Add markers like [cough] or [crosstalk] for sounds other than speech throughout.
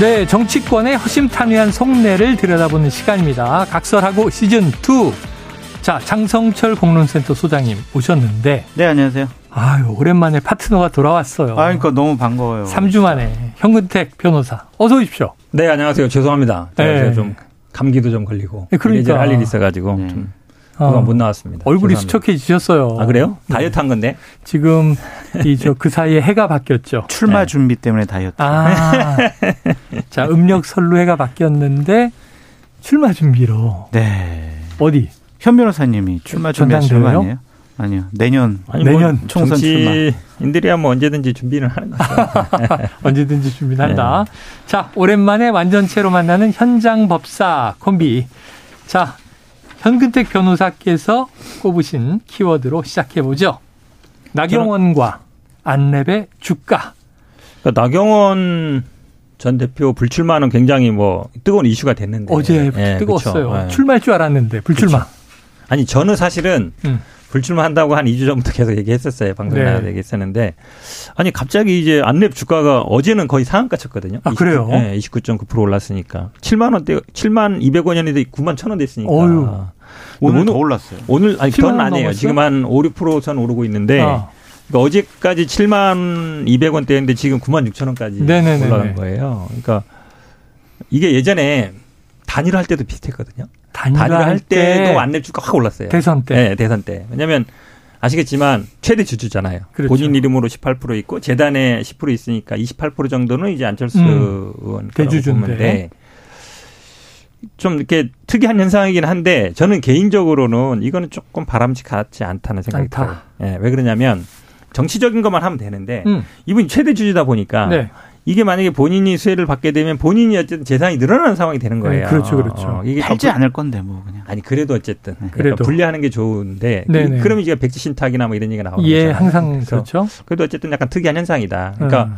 네, 정치권의 허심탄회한 속내를 들여다보는 시간입니다. 각설하고 시즌 2. 자, 장성철 공론센터 소장님 오셨는데. 네, 안녕하세요. 아유, 오랜만에 파트너가 돌아왔어요. 아, 그러니까 너무 반가워요. 3주 만에 현근택 변호사. 어서 오십시오. 네, 안녕하세요. 죄송합니다. 네. 제가 좀 감기도 좀 걸리고 네, 그러니까 할일 있어가지고 네. 좀 그동안 어, 못 나왔습니다. 얼굴이 죄송합니다. 수척해지셨어요. 아 그래요? 네. 다이어트 한 건데? 지금 이 저 [laughs] 그 사이에 해가 바뀌었죠. 출마 네. 준비 때문에 다이어트. 아, [laughs] 자 음력 설로 해가 바뀌었는데 출마 준비로. 네. 어디? 현 변호사님이 출마 준비하시는 거 아니에요? 아니요. 내년 아니, 뭐 내년 뭐 총선 출마 인들이야 뭐 언제든지 준비는 하는 거죠. [laughs] 언제든지 준비는 한다. 네. 자, 오랜만에 완전체로 만나는 현장 법사 콤비. 자, 현근택 변호사께서 꼽으신 키워드로 시작해 보죠. 나경원과 안랩의 주가. 그러니까 나경원 전 대표 불출마는 굉장히 뭐 뜨거운 이슈가 됐는데 어제 네, 뜨거웠어요. 그렇죠. 출마할 줄 알았는데 불출마. 그렇죠. 아니 저는 사실은 음. 불출마한다고 한 2주 전부터 계속 얘기했었어요. 방송에 네. 나가서 얘기했었는데 아니 갑자기 이제 안랩 주가가 어제는 거의 상한가 쳤거든요. 아 29, 그래요? 네, 29.9% 올랐으니까 7만 원대 7만 200원이었는데 9만 1 0 0 0원 됐으니까. 어휴. 오늘, 오늘 더 올랐어요. 오늘 아니 더는 아니에요. 지금 한 5, 6%선 오르고 있는데 아. 그러니까 어제까지 7만 200원대였는데 지금 9만 6천 원까지. 올라간 거예요. 그러니까 이게 예전에 단일화 할 때도 비슷했거든요. 단일화, 할 때도 안내 주가 확 올랐어요. 대선 때. 네, 대선 때. 왜냐하면 아시겠지만 최대 주주잖아요. 그렇죠. 본인 이름으로 18% 있고 재단에 10% 있으니까 28% 정도는 이제 안철수 음, 의원 대주주인데 좀 이렇게 특이한 현상이긴 한데 저는 개인적으로는 이거는 조금 바람직하지 않다는 생각이 들어요. 예, 왜 그러냐면 정치적인 것만 하면 되는데 음. 이분이 최대 주주다 보니까 네. 이게 만약에 본인이 수혜를 받게 되면 본인이 어쨌든 재산이 늘어나는 상황이 되는 거예요. 네, 그렇죠, 그렇죠. 어, 이게 팔지 않을 건데 뭐 그냥. 아니 그래도 어쨌든 네. 그러니까 그래도 분리하는 게 좋은데 네네. 그러면 이제 백지 신탁이나 뭐 이런 얘기가 나오는 예, 거잖아요. 항상 그렇죠. 그래도 어쨌든 약간 특이한 현상이다. 그러니까 음.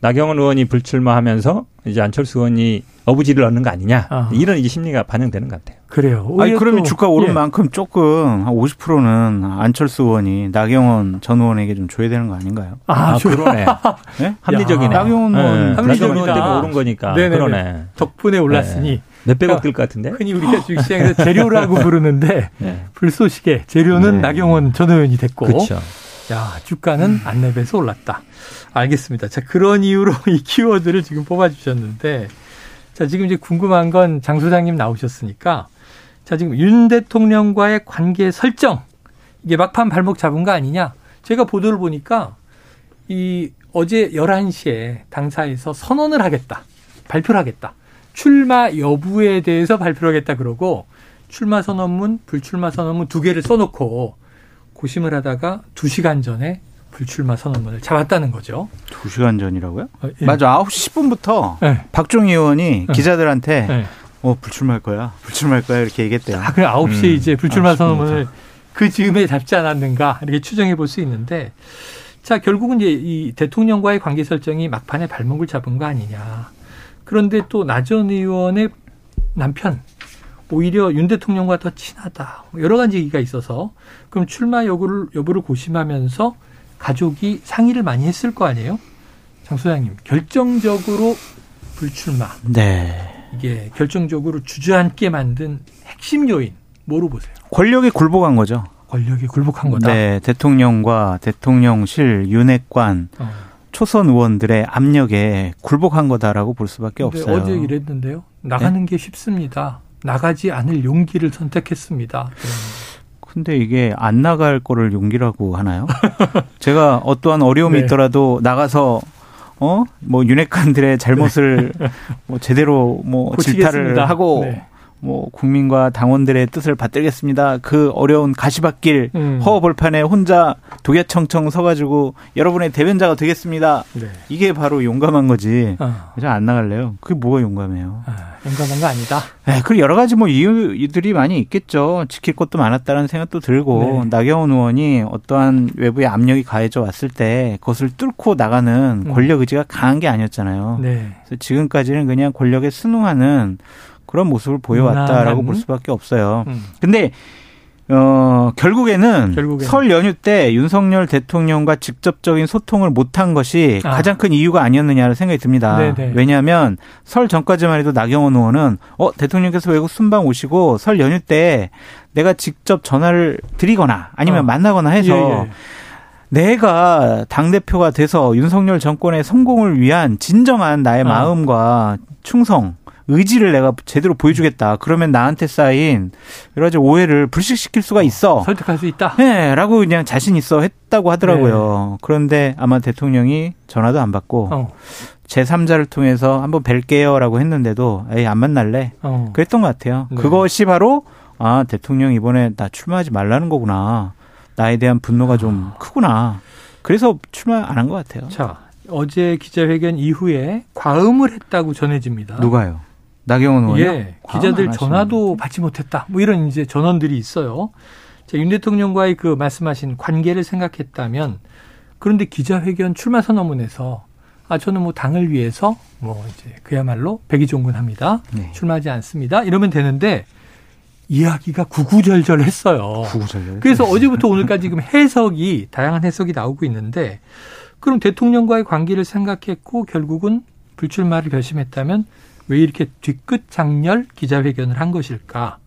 나경원 의원이 불출마하면서 이제 안철수 의원이 어부지를 얻는 거 아니냐 아. 이런 이제 심리가 반영되는 것 같아요. 그래요. 아니 그러면 주가 오른 예. 만큼 조금 한 50%는 안철수 의원이 나경원 전 의원에게 좀 줘야 되는 거 아닌가요? 아, 아 그러네. 네? [laughs] 합리적이네. 나경원 의원 네. 합리적인 때문에 오른 거니까. 네네네. 그러네. 덕분에 올랐으니. 네. 몇백억 들 것 같은데? 흔히 우리가 주식시장에서 [laughs] 재료라고 부르는데 네. 불쏘시개 재료는 네. 나경원 전 의원이 됐고. 그렇죠. 야 주가는 안랩에서 올랐다. 알겠습니다. 자 그런 이유로 [laughs] 이 키워드를 지금 뽑아주셨는데 자 지금 이제 궁금한 건 장 소장님 나오셨으니까 자 지금 윤 대통령과의 관계 설정 이게 막판 발목 잡은 거 아니냐? 제가 보도를 보니까 이 어제 11시에 당사에서 선언을 하겠다. 발표를 하겠다. 출마 여부에 대해서 발표를 하겠다 그러고 출마 선언문, 불출마 선언문 두 개를 써놓고 고심을 하다가 2시간 전에 불출마 선언문을 잡았다는 거죠. 2시간 전이라고요? 어, 예. 맞아. 9시 10분부터 네. 박종희 의원이 네. 기자들한테 네. 어, 불출마할 거야. 불출마할 거야. 이렇게 얘기했대요. 아, 그래 9시에 음. 이제 불출마 선언문을 그 즈음에 잡지 않았는가 이렇게 추정해 볼 수 있는데 자, 결국은 이제 이 대통령과의 관계 설정이 막판에 발목을 잡은 거 아니냐. 그런데 또 나전 의원의 남편 오히려 윤 대통령과 더 친하다. 뭐 여러 가지 얘기가 있어서 그럼 출마 여부를 여부를 고심하면서 가족이 상의를 많이 했을 거 아니에요? 장 소장님 결정적으로 불출마. 네. 이게 결정적으로 주저앉게 만든 핵심 요인 뭐로 보세요? 권력이 굴복한 거죠. 권력이 굴복한 거다. 네, 대통령과 대통령실 윤핵관 어. 초선 의원들의 압력에 굴복한 거다라고 볼 수밖에 없어요. 어제 이랬는데요. 나가는 네? 게 쉽습니다. 나가지 않을 용기를 선택했습니다. 근데 이게 안 나갈 거를 용기라고 하나요? [laughs] 제가 어떠한 어려움이 네. 있더라도 나가서 어 뭐 윤핵관들의 잘못을 [laughs] 뭐 제대로 뭐 질타를 하고 네. 뭐 국민과 당원들의 뜻을 받들겠습니다. 그 어려운 가시밭길 음. 허허벌판에 혼자 독야청청 서가지고 여러분의 대변자가 되겠습니다. 네. 이게 바로 용감한 거지. 어. 저안 나갈래요. 그게 뭐가 용감해요? 아, 용감한 거 아니다. 네, 그리고 여러 가지 뭐 이유들이 많이 있겠죠. 지킬 것도 많았다는 생각도 들고 네. 나경원 의원이 어떠한 외부의 압력이 가해져 왔을 때 그것을 뚫고 나가는 음. 권력 의지가 강한 게 아니었잖아요. 네. 그래서 지금까지는 그냥 권력에 순응하는 그런 모습을 보여왔다라고 볼 수밖에 없어요. 음. 근데 어, 결국에는 결국에는. 설 연휴 때 윤석열 대통령과 직접적인 소통을 못한 것이 아. 가장 큰 이유가 아니었느냐는 생각이 듭니다. 네네. 왜냐하면 설 전까지만 해도 나경원 의원은 어, 대통령께서 외국 순방 오시고 설 연휴 때 내가 직접 전화를 드리거나 아니면 어. 만나거나 해서 예, 예. 내가 당대표가 돼서 윤석열 정권의 성공을 위한 진정한 나의 어. 마음과 충성 의지를 내가 제대로 보여주겠다. 그러면 나한테 쌓인 여러 가지 오해를 불식시킬 수가 있어. 설득할 수 있다. 네, 라고 그냥 자신 있어 했다고 하더라고요. 네. 그런데 아마 대통령이 전화도 안 받고 어. 제3자를 통해서 한번 뵐게요라고 했는데도 에이 안 만날래. 어. 그랬던 것 같아요. 네. 그것이 바로 아 대통령 이번에 나 출마하지 말라는 거구나. 나에 대한 분노가 좀 아. 크구나. 그래서 출마 안 한 것 같아요. 자 어제 기자회견 이후에 과음을 했다고 전해집니다. 누가요? 나경원 의원 예, 기자들 전화도 받지 못했다. 뭐 이런 이제 전원들이 있어요. 자, 윤 대통령과의 그 말씀하신 관계를 생각했다면 그런데 기자회견 출마 선언문에서 아 저는 뭐 당을 위해서 뭐 이제 그야말로 백의종군합니다. 네. 출마하지 않습니다. 이러면 되는데 이야기가 구구절절했어요. 구구절절. 그래서 어제부터 오늘까지 지금 해석이 다양한 해석이 나오고 있는데 그럼 대통령과의 관계를 생각했고 결국은 불출마를 결심했다면 왜 이렇게 뒤끝 장렬 기자회견을 한 것일까?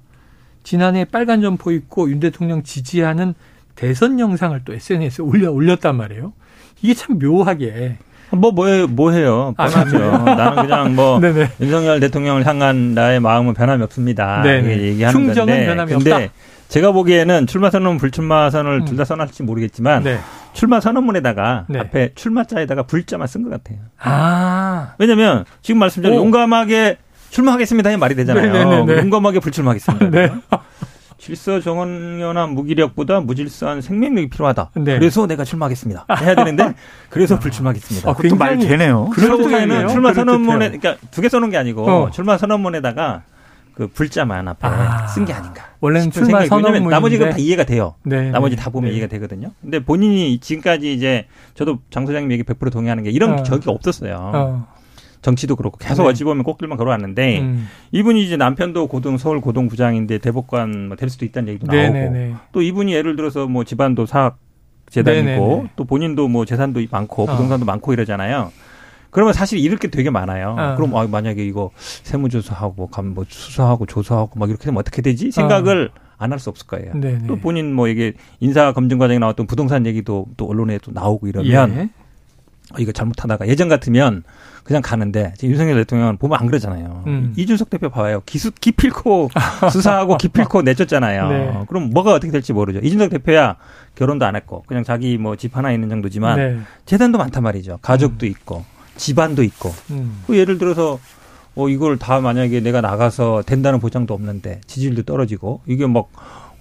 지난해 빨간 점포 입고 윤 대통령 지지하는 대선 영상을 또 SNS에 올려 올렸단 말이에요. 이게 참 묘하게 뭐, 뭐, 해, 뭐 해요. 뻔하죠. 아, 나는 그냥 뭐, [laughs] 네네. 윤석열 대통령을 향한 나의 마음은 변함이 없습니다. 네 얘기하는 충정은 건데. 변함이 근데 없다. 제가 보기에는 출마 선언, 불출마 선언을 음. 둘다 선언할지 모르겠지만, 네. 출마 선언문에다가 네. 앞에 출마자에다가 불자만 쓴 것 같아요. 아. 왜냐면 지금 말씀드린 용감하게 출마하겠습니다. 이 말이 되잖아요. 네네네네. 네, 네. 용감하게 불출마하겠습니다. 네. [laughs] 질서 정언연한 무기력보다 무질서한 생명력이 필요하다. 네. 그래서 내가 출마하겠습니다. 해야 되는데 그래서 불출마하겠습니다. 아, 그것도 말 되네요. 그럴 경우에는 출마 선언문에 그러니까 두 개 써놓은 게 아니고 어. 출마 선언문에다가 그 불자만 앞에 아, 쓴게 아닌가. 원래는 출마 선언문 나머지 건다 이해가 돼요. 네, 나머지 다 보면 네. 이해가 되거든요. 근데 본인이 지금까지 이제 저도 장 소장님 얘기 100% 동의하는 게 이런 어. 적이 없었어요. 어. 정치도 그렇고 계속 네. 어찌 보면 꼭길만 걸어왔는데 음. 이분이 이제 남편도 고등 서울 고등 부장인데 대법관 뭐 될 수도 있다는 얘기도 나오고 네네네. 또 이분이 예를 들어서 뭐 집안도 사학 재단이고. 또 본인도 뭐 재산도 많고 어. 부동산도 어. 많고 이러잖아요. 그러면 사실 잃을 게 되게 많아요. 어. 그럼 아, 만약에 이거 세무조사하고 뭐 수사하고 조사하고 막 이렇게 되면 어떻게 되지? 생각을 어. 안할 수 없을 거예요. 네네. 또 본인 뭐 이게 인사 검증 과정에 나왔던 부동산 얘기도 또 언론에 또 나오고 이러면 예. 어, 이거 잘못하다가 예전 같으면 그냥 가는데 지금 윤석열 대통령은 보면 안 그러잖아요. 음. 이준석 대표 봐요. 기수 기필코 [laughs] 수사하고 기필코 내쫓잖아요. 네. 그럼 뭐가 어떻게 될지 모르죠. 이준석 대표야 결혼도 안 했고 그냥 자기 뭐 집 하나 있는 정도지만 네. 재산도 많단 말이죠. 가족도 음. 있고 집안도 있고. 음. 그 예를 들어서 어 이걸 다 만약에 내가 나가서 된다는 보장도 없는데 지지율도 떨어지고 이게 막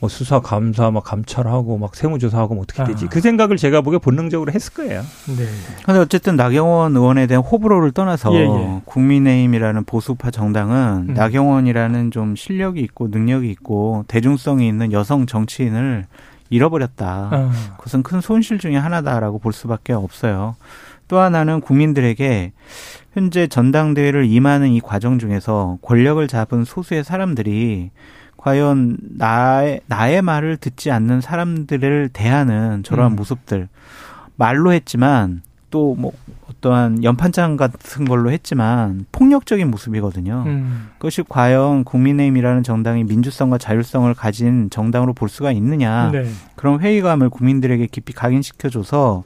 뭐 수사 감사 막 감찰하고 막 세무조사하고 뭐 어떻게 되지? 아. 그 생각을 제가 보기에 본능적으로 했을 거예요. 네. 근데 어쨌든 나경원 의원에 대한 호불호를 떠나서 예, 예. 국민의힘이라는 보수파 정당은 음. 나경원이라는 좀 실력이 있고 능력이 있고 대중성이 있는 여성 정치인을 잃어버렸다. 아. 그것은 큰 손실 중의 하나다라고 볼 수밖에 없어요. 또 하나는 국민들에게 현재 전당대회를 임하는 이 과정 중에서 권력을 잡은 소수의 사람들이 과연 나의 나의 말을 듣지 않는 사람들을 대하는 저러한 음. 모습들 말로 했지만 또 뭐 어떠한 연판장 같은 걸로 했지만 폭력적인 모습이거든요. 음. 그것이 과연 국민의힘이라는 정당이 민주성과 자율성을 가진 정당으로 볼 수가 있느냐 네. 그런 회의감을 국민들에게 깊이 각인시켜줘서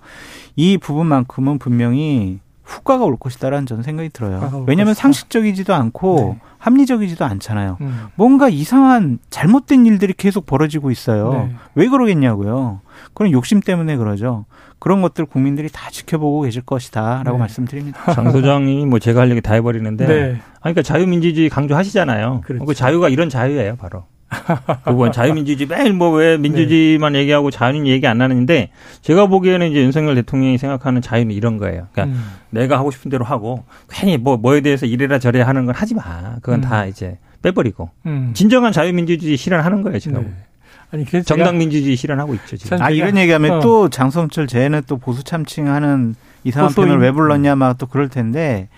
이 부분만큼은 분명히 후과가 올 것이다라는 저는 생각이 들어요. 왜냐하면 상식적이지도 않고 네. 합리적이지도 않잖아요. 음. 뭔가 이상한 잘못된 일들이 계속 벌어지고 있어요. 네. 왜 그러겠냐고요. 그런 욕심 때문에 그러죠. 그런 것들 국민들이 다 지켜보고 계실 것이다라고 네. 말씀드립니다. [laughs] 장 소장이 뭐 제가 할 얘기 다 해버리는데, 네. 아, 그러니까 자유민주주의 강조하시잖아요. 그렇죠. 그 자유가 이런 자유예요, 바로. 그건 자유민주주의 매일 뭐 왜 민주주의만 네. 얘기하고 자유는 얘기 안 하는데 제가 보기에는 이제 윤석열 대통령이 생각하는 자유는 이런 거예요. 그러니까 음. 내가 하고 싶은 대로 하고 괜히 뭐 뭐에 대해서 이래라 저래라 하는 건 하지 마. 그건 음. 다 이제 빼버리고 음. 진정한 자유민주주의 실현하는 거예요 지금. 네. 아니, 정당 민주주의 실현하고 있죠 지금. 아 이런 얘기하면 어. 또 장성철 쟤는 또 보수 참칭하는 이상한 표현을 왜 불렀냐 막 또 그럴 텐데.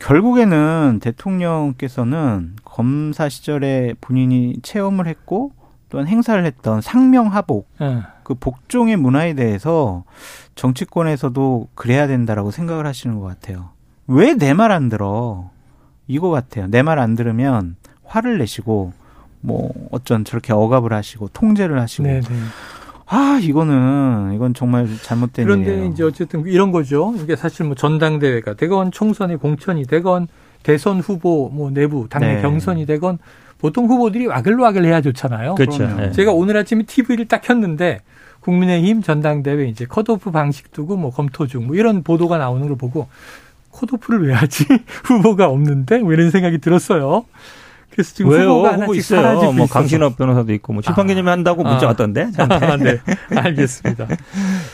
결국에는 대통령께서는 검사 시절에 본인이 체험을 했고 또한 행사를 했던 상명하복 네. 그 복종의 문화에 대해서 정치권에서도 그래야 된다라고 생각을 하시는 것 같아요. 왜 내 말 안 들어? 이거 같아요. 내 말 안 들으면 화를 내시고 뭐 어쩐 저렇게 억압을 하시고 통제를 하시고 네네. 네. 아, 이거는, 이건 정말 잘못된 그런데 일이에요. 이제 어쨌든 이런 거죠. 이게 사실 뭐 전당대회가 되건 총선이 공천이 되건 대선 후보 뭐 내부 당내 네. 경선이 되건 보통 후보들이 와글와글 해야 좋잖아요. 그렇죠. 네. 제가 오늘 아침에 TV를 딱 켰는데 국민의힘 전당대회 이제 컷오프 방식 두고 뭐 검토 중 뭐 이런 보도가 나오는 걸 보고 컷오프를 왜 하지? [laughs] 후보가 없는데? 뭐 이런 생각이 들었어요. 그래서 지금 왜요? 후보가 후보 있어요. 뭐 강신업 변호사도 있고 뭐 출판 개념 아. 한다고 문자 아. 왔던데. [laughs] 아, 네. [laughs] 알겠습니다.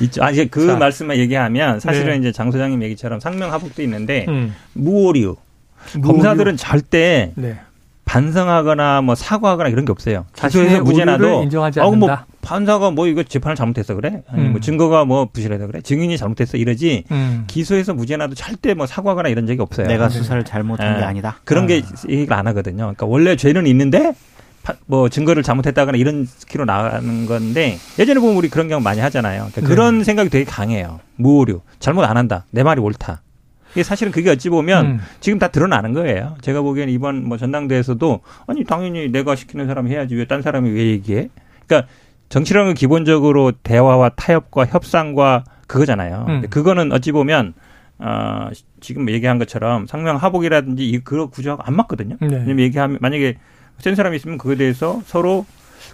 있죠. 아 이제 그 자. 말씀만 얘기하면 사실은 네. 이제 장 소장님 얘기처럼 상명하복도 있는데 음. 무오류. 무오류. 검사들은 절대 네. 반성하거나 뭐 사과하거나 이런 게 없어요. 기소에서 무죄나도 인정하지 않는다. 어, 뭐 판사가 뭐 이거 재판을 잘못했어 그래? 아니 뭐 음. 뭐 증거가 뭐 부실해서 그래? 증인이 잘못했어 이러지. 음. 기소에서 무죄나도 절대 뭐 사과하거나 이런 적이 없어요. 내가 수사를 잘못한 네. 게 아니다. 그런 아. 게 얘기를 안 하거든요. 그러니까 원래 죄는 있는데 뭐 증거를 잘못했다거나 이런 스키로 나가는 건데 예전에 보면 우리 그런 경우 많이 하잖아요. 그러니까 네. 그런 생각이 되게 강해요. 무오류 잘못 안 한다. 내 말이 옳다. 이게 사실은 그게 어찌 보면 음. 지금 다 드러나는 거예요. 제가 보기에는 이번 뭐 전당대회에서도 아니 당연히 내가 시키는 사람이 해야지 왜 딴 사람이 왜 얘기해? 그러니까 정치라는 기본적으로 대화와 타협과 협상과 그거잖아요. 음. 그거는 어찌 보면 어 지금 얘기한 것처럼 상명 하복이라든지 이 그런 구조하고 안 맞거든요. 네. 왜냐면 얘기하면 만약에 센 사람이 있으면 그거에 대해서 서로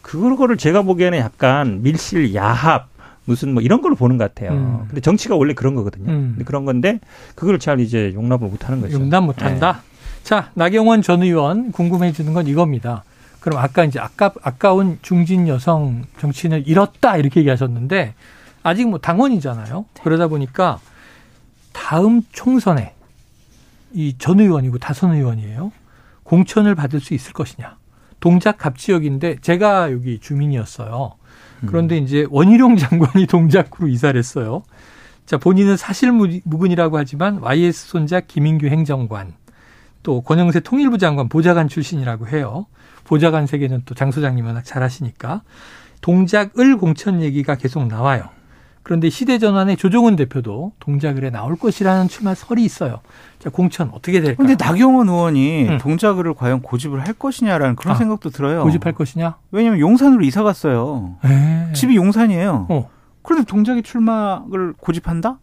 그거를 제가 보기에는 약간 밀실 야합 무슨 뭐 이런 걸로 보는 것 같아요. 음. 근데 정치가 원래 그런 거거든요. 음. 근데 그런 건데 그걸 잘 이제 용납을 못 하는 거죠. 용납 못 한다. 네. 자, 나경원 전 의원 궁금해 지는 건 이겁니다. 그럼 아까 이제 아까 아까운 중진 여성 정치인을 잃었다 이렇게 얘기하셨는데 아직 뭐 당원이잖아요. 그러다 보니까 다음 총선에 이 전 의원이고 다선 의원이에요. 공천을 받을 수 있을 것이냐. 동작 갑지역인데 제가 여기 주민이었어요. 그런데 음. 이제 원희룡 장관이 [laughs] 동작구로 이사를 했어요. 자, 본인은 사실 무근이라고 하지만 YS 손자 김인규 행정관 또 권영세 통일부 장관 보좌관 출신이라고 해요. 보좌관 세계는 또 장 소장님 워낙 잘 아시니까 동작을 공천 얘기가 계속 나와요. 그런데 시대전환의 조종훈 대표도 동작을 해 나올 것이라는 출마 설이 있어요. 자, 공천 어떻게 될까요? 근데 나경원 의원이 응. 동작을 과연 고집을 할 것이냐라는 그런 아, 생각도 들어요. 고집할 것이냐? 왜냐면 용산으로 이사 갔어요. 에이. 네. 집이 용산이에요. 어. 그런데 동작이 출마를 고집한다?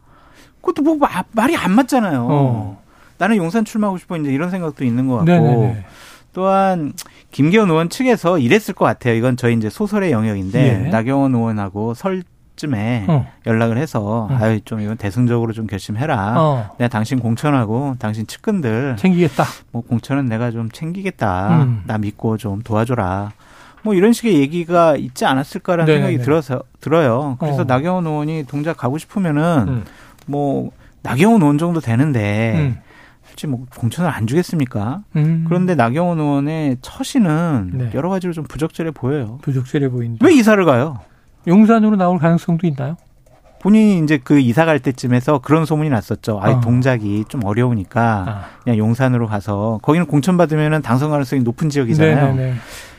그것도 뭐 말이 안 맞잖아요. 어. 나는 용산 출마하고 싶어 이제 이런 생각도 있는 것 같고. 네네네. 또한 김기현 의원 측에서 이랬을 것 같아요. 이건 저희 이제 소설의 영역인데 예. 나경원 의원하고 설 쯤에 어. 연락을 해서 어. 아유 좀 이건 대승적으로 좀 결심해라. 어. 내가 당신 공천하고 당신 측근들 챙기겠다. 뭐 공천은 내가 좀 챙기겠다. 음. 나 믿고 좀 도와줘라. 뭐 이런 식의 얘기가 있지 않았을까라는 네네네. 생각이 들어서 들어요. 그래서 어. 나경원 의원이 동작 가고 싶으면은 음. 뭐 나경원 의원 정도 되는데 음. 솔직히 뭐 공천을 안 주겠습니까? 음. 그런데 나경원 의원의 처신은 네. 여러 가지로 좀 부적절해 보여요. 부적절해 보인다. 왜 이사를 가요? 용산으로 나올 가능성도 있나요? 본인이 이제 그 이사 갈 때쯤에서 그런 소문이 났었죠. 아이 어. 동작이 좀 어려우니까 아. 그냥 용산으로 가서 거기는 공천 받으면은 당선 가능성이 높은 지역이잖아요. 네네네.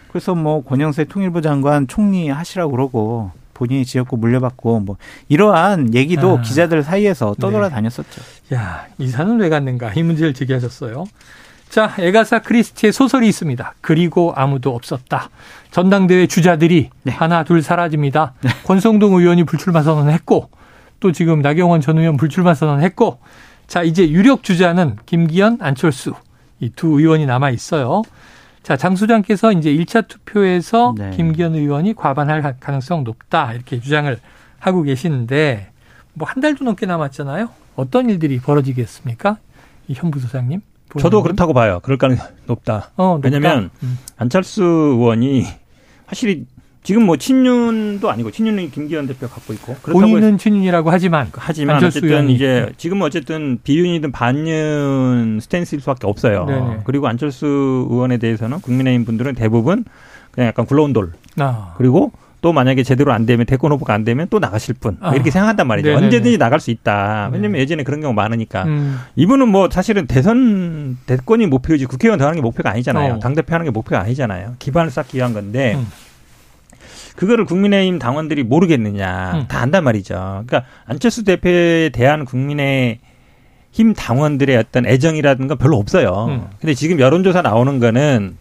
그래서 뭐 권영세 통일부 장관 총리 하시라고 그러고 본인이 지역구 물려받고 뭐 이러한 얘기도 아. 기자들 사이에서 떠돌아 네. 다녔었죠. 야 이사는 왜 갔는가 이 문제를 제기하셨어요. 자, 에가사 크리스티의 소설이 있습니다. 그리고 아무도 없었다. 전당대회 주자들이 네. 하나 둘 사라집니다. 네. 권성동 의원이 불출마 선언했고 또 지금 나경원 전 의원 불출마 선언했고 자, 이제 유력 주자는 김기현, 안철수 이 두 의원이 남아 있어요. 자, 장 소장께서 이제 1차 투표에서 네. 김기현 의원이 과반할 가능성 높다 이렇게 주장을 하고 계시는데 뭐 한 달도 넘게 남았잖아요. 어떤 일들이 벌어지겠습니까? 이 현부 소장님? 저도 그렇다고 봐요. 그럴 가능성이 높다. 어, 높다. 왜냐하면 음. 안철수 의원이 확실히 지금 뭐 친윤도 아니고 친윤은 김기현 대표 갖고 있고 본인은 친윤이라고 하지만 하지만 어쨌든 의원이. 이제 지금 어쨌든 비윤이든 반윤 스탠스일 수밖에 없어요. 네네. 그리고 안철수 의원에 대해서는 국민의힘 분들은 대부분 그냥 약간 굴러온 돌 아. 그리고 또 만약에 제대로 안 되면 대권 후보가 안 되면 또 나가실 분 아. 이렇게 생각한단 말이죠. 네네네. 언제든지 나갈 수 있다. 왜냐면 네. 예전에 그런 경우 많으니까 음. 이분은 뭐 사실은 대선 대권이 목표지 국회의원 되는 게 목표가 아니잖아요. 어. 당 대표 하는 게 목표가 아니잖아요. 기반을 쌓기 위한 건데. 음. 그거를 국민의힘 당원들이 모르겠느냐. 음. 다 안단 말이죠. 그러니까 안철수 대표에 대한 국민의 힘 당원들의 어떤 애정이라든가 별로 없어요. 음. 근데 지금 여론조사 나오는 거는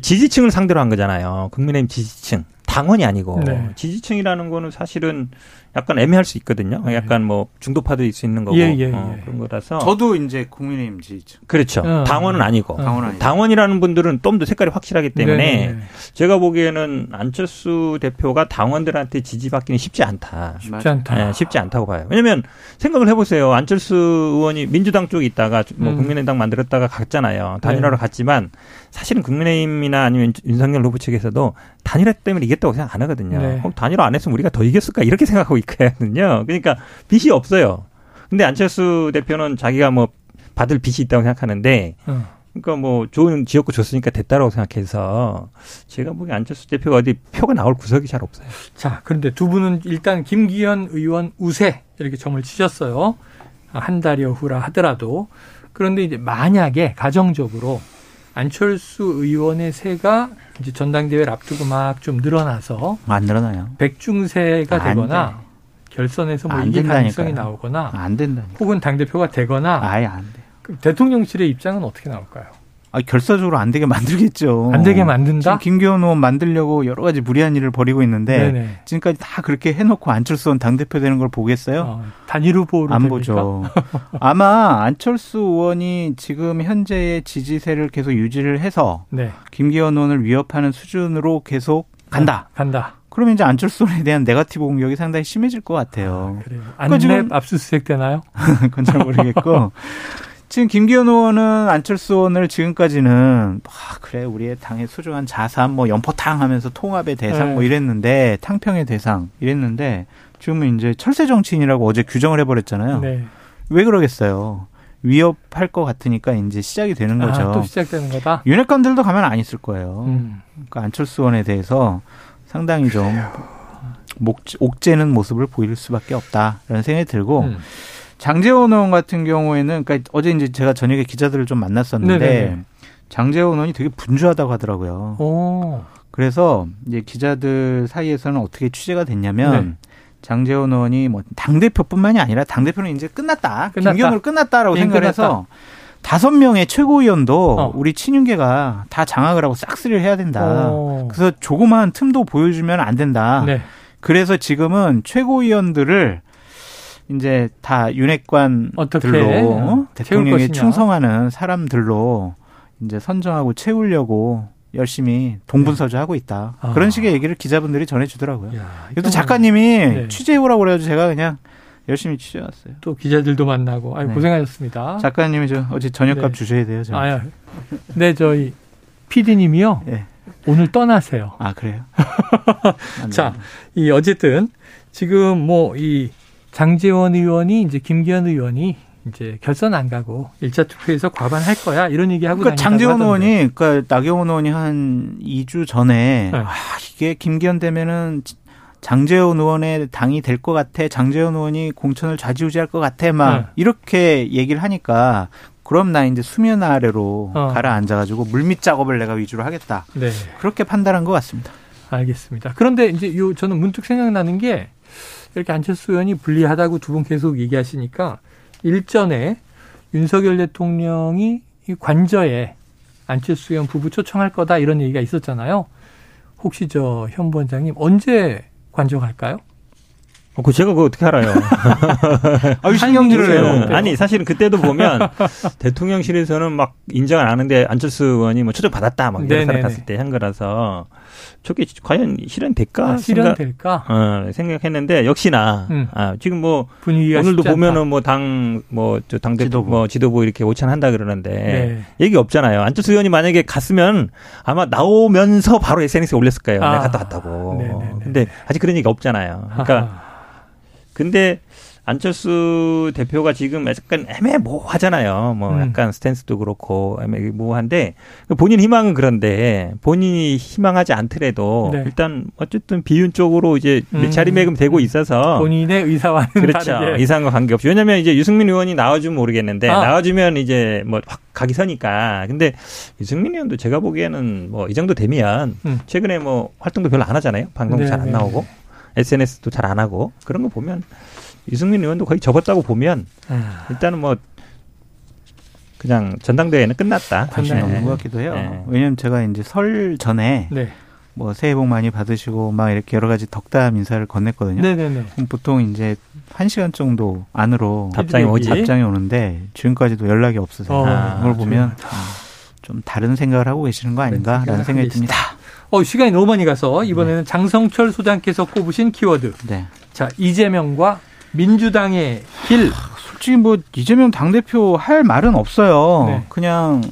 지지층을 상대로 한 거잖아요. 국민의힘 지지층. 당원이 아니고 네. 지지층이라는 거는 사실은 약간 애매할 수 있거든요. 네. 약간 뭐 중도파도 있을 수 있는 거고 예, 예, 어, 예. 그런 거라서 저도 이제 국민의힘 지지층 그렇죠. 어. 당원은 아니고 어. 당원이라는 분들은 좀 더 색깔이 확실하기 때문에 네, 네, 네. 제가 보기에는 안철수 대표가 당원들한테 지지받기는 쉽지 않다. 쉽지 않다. 네, 쉽지 않다고 봐요. 왜냐하면 생각을 해보세요. 안철수 의원이 민주당 쪽에 있다가 뭐 음. 국민의당 만들었다가 갔잖아요. 단일화로 네. 갔지만 사실은 국민의힘이나 아니면 윤석열 후보 측에서도 단일화 때문에 이겼다고 생각 안 하거든요. 네. 어, 단일화 안 했으면 우리가 더 이겼을까 이렇게 생각하고 있거든요. 그러니까 빚이 없어요. 근데 안철수 대표는 자기가 뭐 받을 빚이 있다고 생각하는데 어. 그러니까 뭐 좋은 지역구 줬으니까 됐다라고 생각해서 제가 보기에 안철수 대표가 어디 표가 나올 구석이 잘 없어요. 자, 그런데 두 분은 일단 김기현 의원 우세 이렇게 점을 치셨어요. 한 달여 후라 하더라도 그런데 이제 만약에 가정적으로 안철수 의원의 세가 이제 전당대회를 앞두고 막 좀 늘어나서 안 늘어나요. 백중세가 되거나 결선에서 뭐 이길 가능성이 나오거나 안 된다. 혹은 당 대표가 되거나 아예 안 돼. 대통령실의 입장은 어떻게 나올까요? 아, 결사적으로 안 되게 만들겠죠. 안 되게 만든다? 지금 김기현 의원 만들려고 여러 가지 무리한 일을 벌이고 있는데 네네. 지금까지 다 그렇게 해놓고 안철수 의원 당대표 되는 걸 보겠어요? 어, 단일 후보로 안 됩니까? 보죠. [laughs] 아마 안철수 의원이 지금 현재의 지지세를 계속 유지를 해서 네. 김기현 의원을 위협하는 수준으로 계속 간다. 어, 간다. 그러면 이제 안철수 의원에 대한 네가티브 공격이 상당히 심해질 것 같아요. 아, 그래요. 안랩 그러니까 압수수색 되나요? [laughs] 그건 잘 모르겠고. 지금 김기현 의원은 안철수 의원을 지금까지는 아, 그래 우리의 당의 소중한 자산 뭐 연포탕 하면서 통합의 대상 뭐 네. 뭐 이랬는데 탕평의 대상 이랬는데 지금은 이제 철새 정치인이라고 어제 규정을 해버렸잖아요. 네. 왜 그러겠어요? 위협할 것 같으니까 이제 시작이 되는 아, 거죠. 아, 또 시작되는 거다. 윤핵관들도 가만 안 있을 거예요. 음. 그러니까 안철수 의원에 대해서 상당히 좀 목, 옥죄는 모습을 보일 수밖에 없다라는 생각이 들고. 음. 장재원 의원 같은 경우에는 그러니까 어제 이제 제가 저녁에 기자들을 좀 만났었는데 네네. 장재원 의원이 되게 분주하다고 하더라고요. 오. 그래서 이제 기자들 사이에서는 어떻게 취재가 됐냐면 네. 장재원 의원이 뭐 당 대표뿐만이 아니라 당 대표는 이제 끝났다, 끝났다. 김경으로 끝났다라고 생각을 해서 다 섯 명의 최고위원도 어. 우리 친윤계가 다 장악을 하고 싹쓸이를 해야 된다. 오. 그래서 조그마한 틈도 보여주면 안 된다. 네. 그래서 지금은 최고위원들을 이제 다 윤핵관들로 어? 대통령에 충성하는 사람들로 이제 선정하고 채우려고 열심히 동분서주하고 있다. 아. 그런 식의 얘기를 기자분들이 전해주더라고요. 이것도 작가님이 네. 취재해오라고 그래가지고 제가 그냥 열심히 취재해왔어요. 또 기자들도 만나고, 아유, 네. 고생하셨습니다. 작가님이 저 어제 저녁값 네. 주셔야 돼요. 저. 아, 네, 저희 PD님이요. 네. 오늘 떠나세요. 아, 그래요? [laughs] 자, 이 어쨌든 지금 뭐 이 장재원 의원이 이제 김기현 의원이 이제 결선 안 가고 1차 투표에서 과반할 거야 이런 얘기 하고 그러니까 장재원 의원이 그러니까 나경원 의원이 한 2주 전에 네. 아, 이게 김기현 되면은 장재원 의원의 당이 될 것 같아. 장재원 의원이 공천을 좌지우지할 것 같아. 막 네. 이렇게 얘기를 하니까 그럼 나 이제 수면 아래로 어. 가라앉아가지고 물밑 작업을 내가 위주로 하겠다. 네. 그렇게 판단한 것 같습니다. 알겠습니다. 그런데 이제 요 저는 문득 생각나는 게 이렇게 안철수 의원이 불리하다고 두 분 계속 얘기하시니까 일전에 윤석열 대통령이 이 관저에 안철수 의원 부부 초청할 거다 이런 얘기가 있었잖아요. 혹시 저 현 부원장님 언제 관저 갈까요? 어, 그 제가 그거 어떻게 알아요? [laughs] 아유, 신경질을 해요. 아니, 사실은 그때도 보면 [laughs] 대통령실에서는 막 인정 안 하는데 안철수 의원이 뭐 초청 받았다 막 이런 사람 갔을 때 한 거라서 저게 과연 실현될까? 아, 실현될까? 어, 생각했는데 역시나 음. 아, 지금 뭐 오늘도 보면은 뭐 당 뭐저 당 대표 지도부. 뭐 지도부 이렇게 오찬한다 그러는데 네. 얘기 없잖아요. 안철수 의원이 만약에 갔으면 아마 나오면서 바로 SNS에 올렸을 거예요. 아. 내가 갔다 왔다고. 네네네. 근데 아직 그런 얘기 없잖아요. 그러니까 아하. 근데 안철수 대표가 지금 약간 애매모호하잖아요. 뭐 음. 약간 스탠스도 그렇고 애매모호한데 본인 희망은 그런데 본인이 희망하지 않더라도 네. 일단 어쨌든 비윤 쪽으로 이제 음. 자리매김 되고 있어서 본인의 의사와는 그렇죠. 다르게. 이상과 관계없이 왜냐하면 이제 유승민 의원이 나와주면 모르겠는데 아. 나와주면 이제 뭐확 가기 서니까 근데 유승민 의원도 제가 보기에는 뭐 이 정도 되면 음. 최근에 뭐 활동도 별로 안 하잖아요. 방송도 네, 잘안 네. 나오고 SNS도 잘 안 하고 그런 거 보면. 이승민 의원도 거의 접었다고 보면 아. 일단은 뭐 그냥 전당대회는 끝났다. 관심 없는 네. 것 같기도 해요. 네. 왜냐면 제가 이제 설 전에 네. 뭐 새해 복 많이 받으시고 막 이렇게 여러 가지 덕담 인사를 건넸거든요. 네네네. 그럼 보통 이제 한 시간 정도 안으로 답장이 오지. 답장이 오는데 지금까지도 연락이 없으세요. 어, 그걸 보면 좀 다른 생각을 하고 계시는 거 아닌가라는 생각이 듭니다. 어, 시간이 너무 많이 가서 이번에는 네. 장성철 소장께서 꼽으신 키워드. 네. 자, 이재명과 민주당의 길. 솔직히 뭐 이재명 당대표 할 말은 없어요. 네. 그냥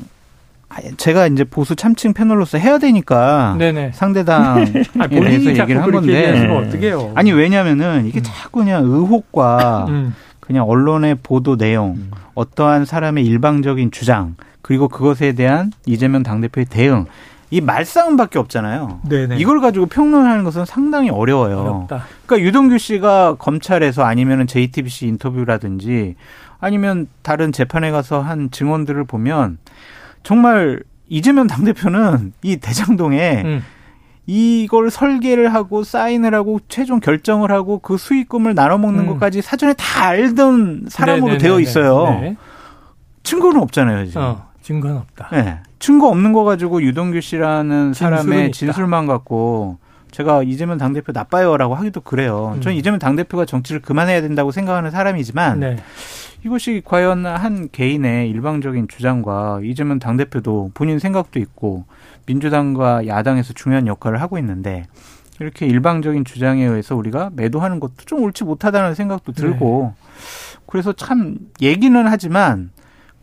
제가 이제 보수 참칭 패널로서 해야 되니까 네네. 상대당에 [laughs] 대해서 얘기를 한 건데 어떻게요? 아니 왜냐면은 이게 음. 자꾸 그냥 의혹과 음. 그냥 언론의 보도 내용, 음. 어떠한 사람의 일방적인 주장, 그리고 그것에 대한 이재명 당대표의 대응 이 말싸움밖에 없잖아요. 네네. 이걸 가지고 평론하는 것은 상당히 어려워요. 어렵다. 그러니까 유동규 씨가 검찰에서 아니면은 JTBC 인터뷰라든지 아니면 다른 재판에 가서 한 증언들을 보면 정말 이재명 당대표는 이 대장동에 음. 이걸 설계를 하고 사인을 하고 최종 결정을 하고 그 수익금을 나눠 먹는 음. 것까지 사전에 다 알던 사람으로 네네네네. 되어 있어요. 네. 증거는 없잖아요, 지금. 어, 증거는 없다. 네. 증거 없는 거 가지고 유동규 씨라는 사람의 진술만 갖고 제가 이재명 당대표 나빠요라고 하기도 그래요. 음. 저는 이재명 당대표가 정치를 그만해야 된다고 생각하는 사람이지만 네. 이것이 과연 한 개인의 일방적인 주장과 이재명 당대표도 본인 생각도 있고 민주당과 야당에서 중요한 역할을 하고 있는데 이렇게 일방적인 주장에 의해서 우리가 매도하는 것도 좀 옳지 못하다는 생각도 들고 네. 그래서 참 얘기는 하지만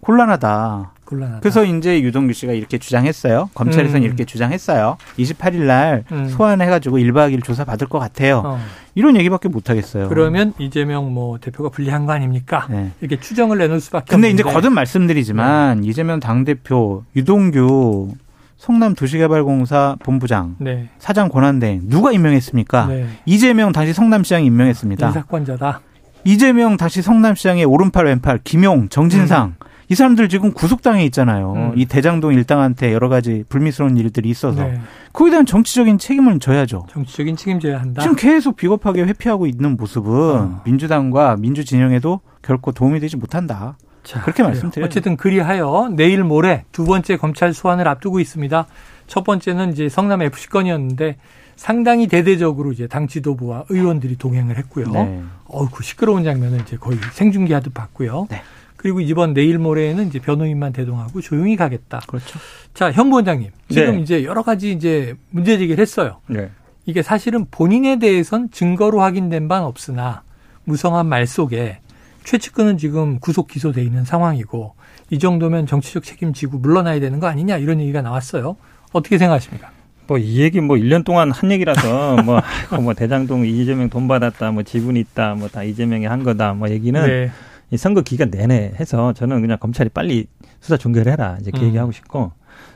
곤란하다. 곤란하다. 그래서 이제 유동규 씨가 이렇게 주장했어요. 검찰에서는 음. 이렇게 주장했어요. 28일 날 음. 소환해가지고 1박 2일 조사 받을 것 같아요. 어. 이런 얘기밖에 못 하겠어요. 그러면 이재명 뭐 대표가 불리한 거 아닙니까? 네. 이렇게 추정을 내놓을 수밖에 근데 없는데. 이제 거듭 말씀드리지만 네. 이재명 당대표, 유동규 성남 도시개발공사 본부장, 네. 사장 권한대 누가 임명했습니까? 네. 이재명 당시 성남시장이 임명했습니다. 사건자다. 이재명 다시 성남시장의 오른팔 왼팔 김용 정진상 음. 이 사람들 지금 구속당해 있잖아요. 음. 이 대장동 일당한테 여러 가지 불미스러운 일들이 있어서 네. 거기에 대한 정치적인 책임을 져야죠. 정치적인 책임져야 한다. 지금 계속 비겁하게 회피하고 있는 모습은 어. 민주당과 민주 진영에도 결코 도움이 되지 못한다. 자, 그렇게 말씀드려요. 어쨌든 그리하여 내일 모레 두 번째 검찰 소환을 앞두고 있습니다. 첫 번째는 이제 성남 FC 건이었는데 상당히 대대적으로 이제 당 지도부와 의원들이 동행을 했고요. 네. 어우, 그 시끄러운 장면을 이제 거의 생중계하듯 봤고요. 네. 그리고 이번 내일 모레에는 이제 변호인만 대동하고 조용히 가겠다. 그렇죠. 자, 현 부원장님. 지금 네. 이제 여러 가지 이제 문제 제기를 했어요. 네. 이게 사실은 본인에 대해선 증거로 확인된 바는 없으나 무성한 말 속에 최측근은 지금 구속 기소돼 있는 상황이고 이 정도면 정치적 책임 지고 물러나야 되는 거 아니냐 이런 얘기가 나왔어요. 어떻게 생각하십니까? 뭐 이 얘기 뭐 1년 동안 한 얘기라서 [laughs] 뭐, 뭐 대장동 이재명 돈 받았다 뭐 지분 있다 뭐 다 이재명이 한 거다 뭐 얘기는 네. 이 선거 기간 내내 해서 저는 그냥 검찰이 빨리 수사 종결 해라 이제 그 음. 얘기하고 싶고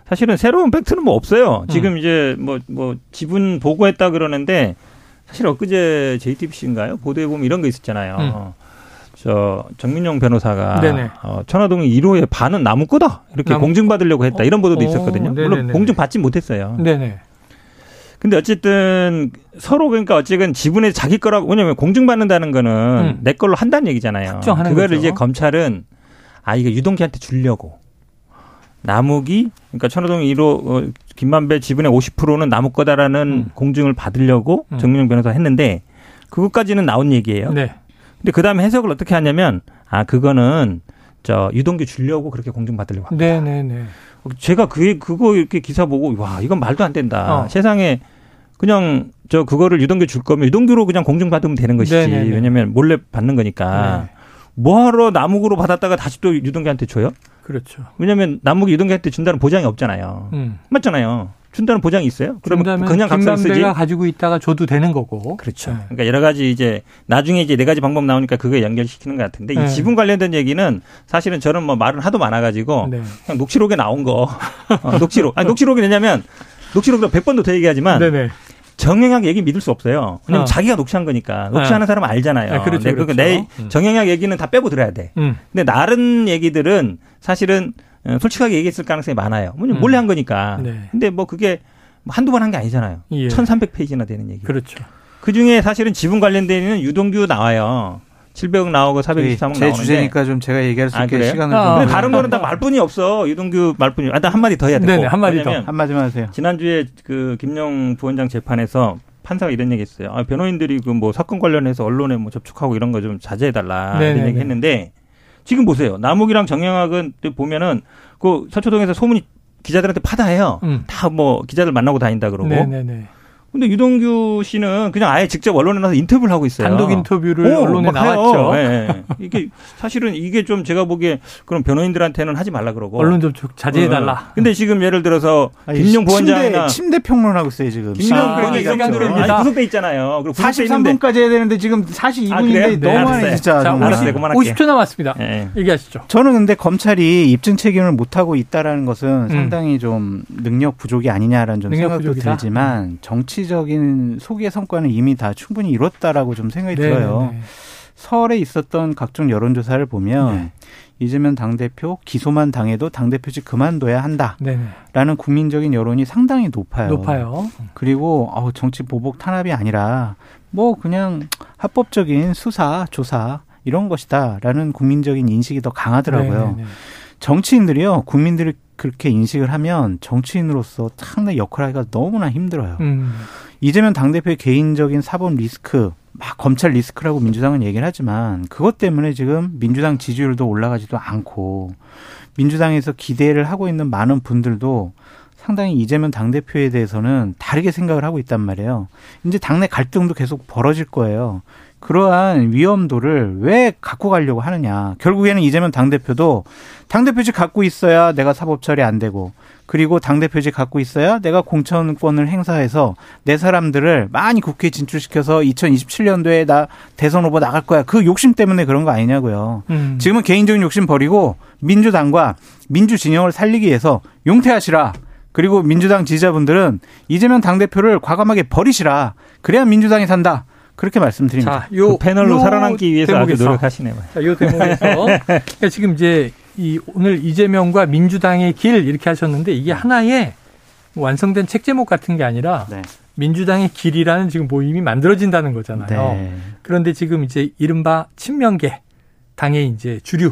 사실은 새로운 팩트는 뭐 없어요. 지금 음. 이제 뭐뭐 뭐 지분 보고했다 그러는데 사실 엊그제 JTBC인가요? 보도에 보면 이런 거 있었잖아요. 음. 저 정민용 변호사가 어, 천화동이 1호의 반은 나무 거다 이렇게 나무... 공증 받으려고 했다 이런 보도도 어, 있었거든요. 물론 공증 받지 못했어요. 네네. 근데 어쨌든 서로 그러니까 어쨌든 지분의 자기 거라고 왜냐면 공증받는다는 거는 음. 내 걸로 한다는 얘기잖아요. 그거를 거죠. 이제 검찰은 아 이게 유동기한테 주려고 남욱이 그러니까 천호동 1호 어, 김만배 지분의 50%는 남욱 거다라는 음. 공증을 받으려고 음. 정민영 변호사 했는데 그것까지는 나온 얘기예요. 네. 근데 그 다음에 해석을 어떻게 하냐면 아 그거는 저 유동규 주려고 그렇게 공중받으려고 합니다. 네 네 네. 제가 그 그거 이렇게 기사 보고 와 이건 말도 안 된다. 어. 세상에 그냥 저 그거를 유동규 줄 거면 유동규로 그냥 공중받으면 되는 것이지. 네네네. 왜냐면 몰래 받는 거니까. 네. 뭐하러 남욱으로 받았다가 다시 또 유동규한테 줘요? 그렇죠. 왜냐면 남욱이 유동규한테 준다는 보장이 없잖아요. 음. 맞잖아요. 준다는 보장이 있어요? 그러면 그냥 각서 쓰지. 가지고 있다가 줘도 되는 거고. 그렇죠. 네. 그러니까 여러 가지 이제 나중에 이제 네 가지 방법 나오니까 그거 연결시키는 것 같은데 네. 이 지분 관련된 얘기는 사실은 저는 뭐 말은 하도 많아가지고 네. 그냥 녹취록에 나온 거 [laughs] 어, 녹취록. 아니 녹취록이 왜냐면 녹취록도 100번도 더 얘기하지만 네네. 정영학 얘기 믿을 수 없어요. 왜냐면 어. 자기가 녹취한 거니까. 녹취하는 어. 사람은 알잖아요. 아, 그렇죠, 네, 그러니까 그렇죠. 내 음. 정영학 얘기는 다 빼고 들어야 돼. 음. 근데 다른 얘기들은 사실은 어, 솔직하게 얘기했을 가능성이 많아요. 뭐냐 몰래 음. 한 거니까. 네. 근데 뭐 그게 뭐 한두 번 한 게 아니잖아요. 예. 1300페이지나 되는 얘기. 그렇죠. 그 중에 사실은 지분 관련된 유동규 나와요. 700억 나오고 423억 나오는데 제 주제니까 좀 제가 얘기할 수 아, 있게 아, 시간을 아, 좀. 다른 거는 다 말뿐이 없어. 유동규 말뿐이. 아, 한 마디 더 해야 돼. 네, 한 마디 더. 한 마디만 하세요. 지난주에 그 김용 부원장 재판에서 판사가 이런 얘기 했어요. 아, 변호인들이 그 뭐 사건 관련해서 언론에 뭐 접촉하고 이런 거 좀 자제해 달라. 네네네. 이런 얘기 했는데 지금 보세요. 남욱이랑 정영학은 보면은 그 서초동에서 소문이 기자들한테 파다해요. 음. 다뭐 기자들 만나고 다닌다 그러고. 네네네. 근데 유동규 씨는 그냥 아예 직접 언론에 나서 인터뷰를 하고 있어요. 단독 인터뷰를 오, 언론에 나왔죠. 네. 이게 사실은 이게 좀 제가 보기에 그런 변호인들한테는 하지 말라 그러고 언론 좀 자제해 달라. 어. 근데 지금 예를 들어서 김용 부원장이나 침대, 침대 평론하고 있어요 지금. 김용 부원장이 구속돼 있잖아요. 그리고 43분까지 해야 되는데 지금 42분인데 아, 너무하네 진짜. 자, 50, 50초 남았습니다. 네. 얘기하시죠. 저는 근데 검찰이 입증 책임을 못 하고 있다라는 것은 음. 상당히 좀 능력 부족이 아니냐라는 좀 생각도 부족이다. 들지만 정치 정치적인 소기의 성과는 이미 다 충분히 이뤘다라고 좀 생각이 네 들어요. 네. 서울에 있었던 각종 여론조사를 보면 네. 이재명 당대표 기소만 당해도 당대표직 그만둬야 한다라는 네 국민적인 여론이 상당히 높아요. 높아요. 그리고 정치 보복 탄압이 아니라 뭐 그냥 합법적인 수사, 조사 이런 것이다라는 국민적인 인식이 더 강하더라고요. 네네. 정치인들이요, 국민들이 그렇게 인식을 하면 정치인으로서 상당히 역할하기가 너무나 힘들어요. 음. 이재명 당대표의 개인적인 사법 리스크, 막 검찰 리스크라고 민주당은 얘기를 하지만 그것 때문에 지금 민주당 지지율도 올라가지도 않고 민주당에서 기대를 하고 있는 많은 분들도 상당히 이재명 당대표에 대해서는 다르게 생각을 하고 있단 말이에요. 이제 당내 갈등도 계속 벌어질 거예요. 그러한 위험도를 왜 갖고 가려고 하느냐. 결국에는 이재명 당대표도 당대표직 갖고 있어야 내가 사법 처리 안 되고 그리고 당대표직 갖고 있어야 내가 공천권을 행사해서 내 사람들을 많이 국회에 진출시켜서 2027년도에 나 대선 후보 나갈 거야. 그 욕심 때문에 그런 거 아니냐고요. 음. 지금은 개인적인 욕심 버리고 민주당과 민주 진영을 살리기 위해서 용퇴하시라. 그리고 민주당 지지자분들은 이재명 당대표를 과감하게 버리시라. 그래야 민주당이 산다. 그렇게 말씀드립니다. 자, 요 그 패널로 요 살아남기 위해서 대목에서, 아주 노력하시네요. 자, 요 대목에서 [laughs] 그러니까 지금 이제 이 오늘 이재명과 민주당의 길 이렇게 하셨는데 이게 하나의 완성된 책 제목 같은 게 아니라 네. 민주당의 길이라는 지금 모임이 만들어진다는 거잖아요. 네. 그런데 지금 이제 이른바 친명계 당의 이제 주류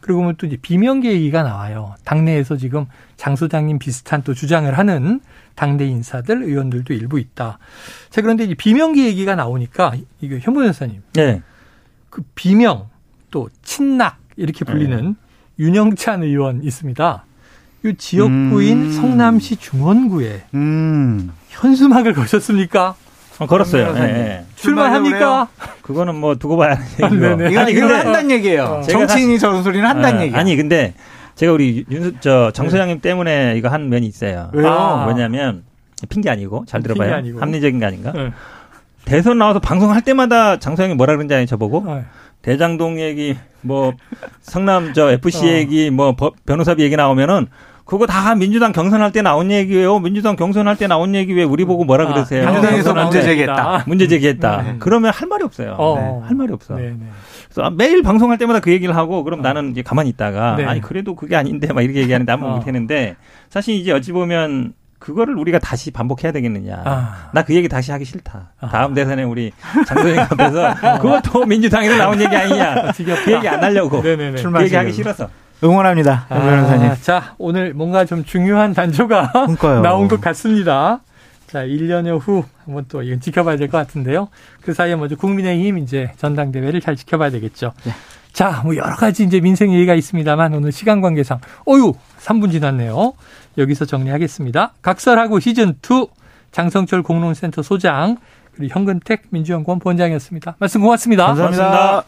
그리고 보면 또 이제 비명계 얘기가 나와요. 당내에서 지금 장 소장님 비슷한 또 주장을 하는 당내 인사들 의원들도 일부 있다. 자 그런데 이제 비명계 얘기가 나오니까 이거 현무 여사님, 네. 그 비명 또 친낙 이렇게 불리는 네. 윤영찬 의원 있습니다. 이 지역구인 음. 성남시 중원구에 음. 현수막을 거셨습니까? 어, 걸었어요. 네, 네. 출마합니까? 그거는 뭐 두고 봐야 하는 얘기고. 아, 아니, 근데 한다는 얘기예요. 어. 정치인이 저런 소리는 한다는 어, 얘기. 아니, 근데 제가 우리 윤, 저, 정 소장님 네. 때문에 이거 한 면이 있어요. 왜요? 아. 왜냐면, 핑계 아니고, 잘 들어봐요. 아니고. 합리적인 게 아닌가? 네. 대선 나와서 방송할 때마다 장 소장이 뭐라 그런지 아니 저보고? 네. 대장동 얘기, 뭐, 성남 저 FC 어. 얘기, 뭐, 변호사비 얘기 나오면은, 그거 다 민주당 경선할 때 나온 얘기예요. 민주당 경선할 때 나온 얘기 왜 우리 보고 뭐라 아, 그러세요? 민주당에서 문제 제기했다. 문제 제기했다. 네. 그러면 할 말이 없어요. 어. 네. 할 말이 없어. 네, 네. 그래서 매일 방송할 때마다 그 얘기를 하고 그럼 어. 나는 이제 가만히 있다가 네. 아니 그래도 그게 아닌데 막 이렇게 얘기하는데 아무 어. 못했는데 사실 이제 어찌 보면 그거를 우리가 다시 반복해야 되겠느냐. 아. 나그 얘기 다시 하기 싫다. 아. 다음 대선에 우리 장소영 앞에서 [laughs] 그것도 민주당에서 나온 얘기 아니냐. [laughs] 그 얘기 안 하려고. 네네네. 그 얘기 하기 싫어서. 응원합니다. 아, 변호사님. 자, 오늘 뭔가 좀 중요한 단조가 [laughs] 나온 것 같습니다. 자, 1년여 후 한번 또 이건 지켜봐야 될 것 같은데요. 그 사이에 먼저 국민의힘 이제 전당대회를 잘 지켜봐야 되겠죠. 네. 자, 뭐 여러 가지 이제 민생 얘기가 있습니다만 오늘 시간 관계상 어유 3분 지났네요. 여기서 정리하겠습니다. 각설하고 시즌 2 장성철 공론센터 소장 그리고 현근택 민주연구원 본장이었습니다. 말씀 고맙습니다. 감사합니다. 고맙습니다.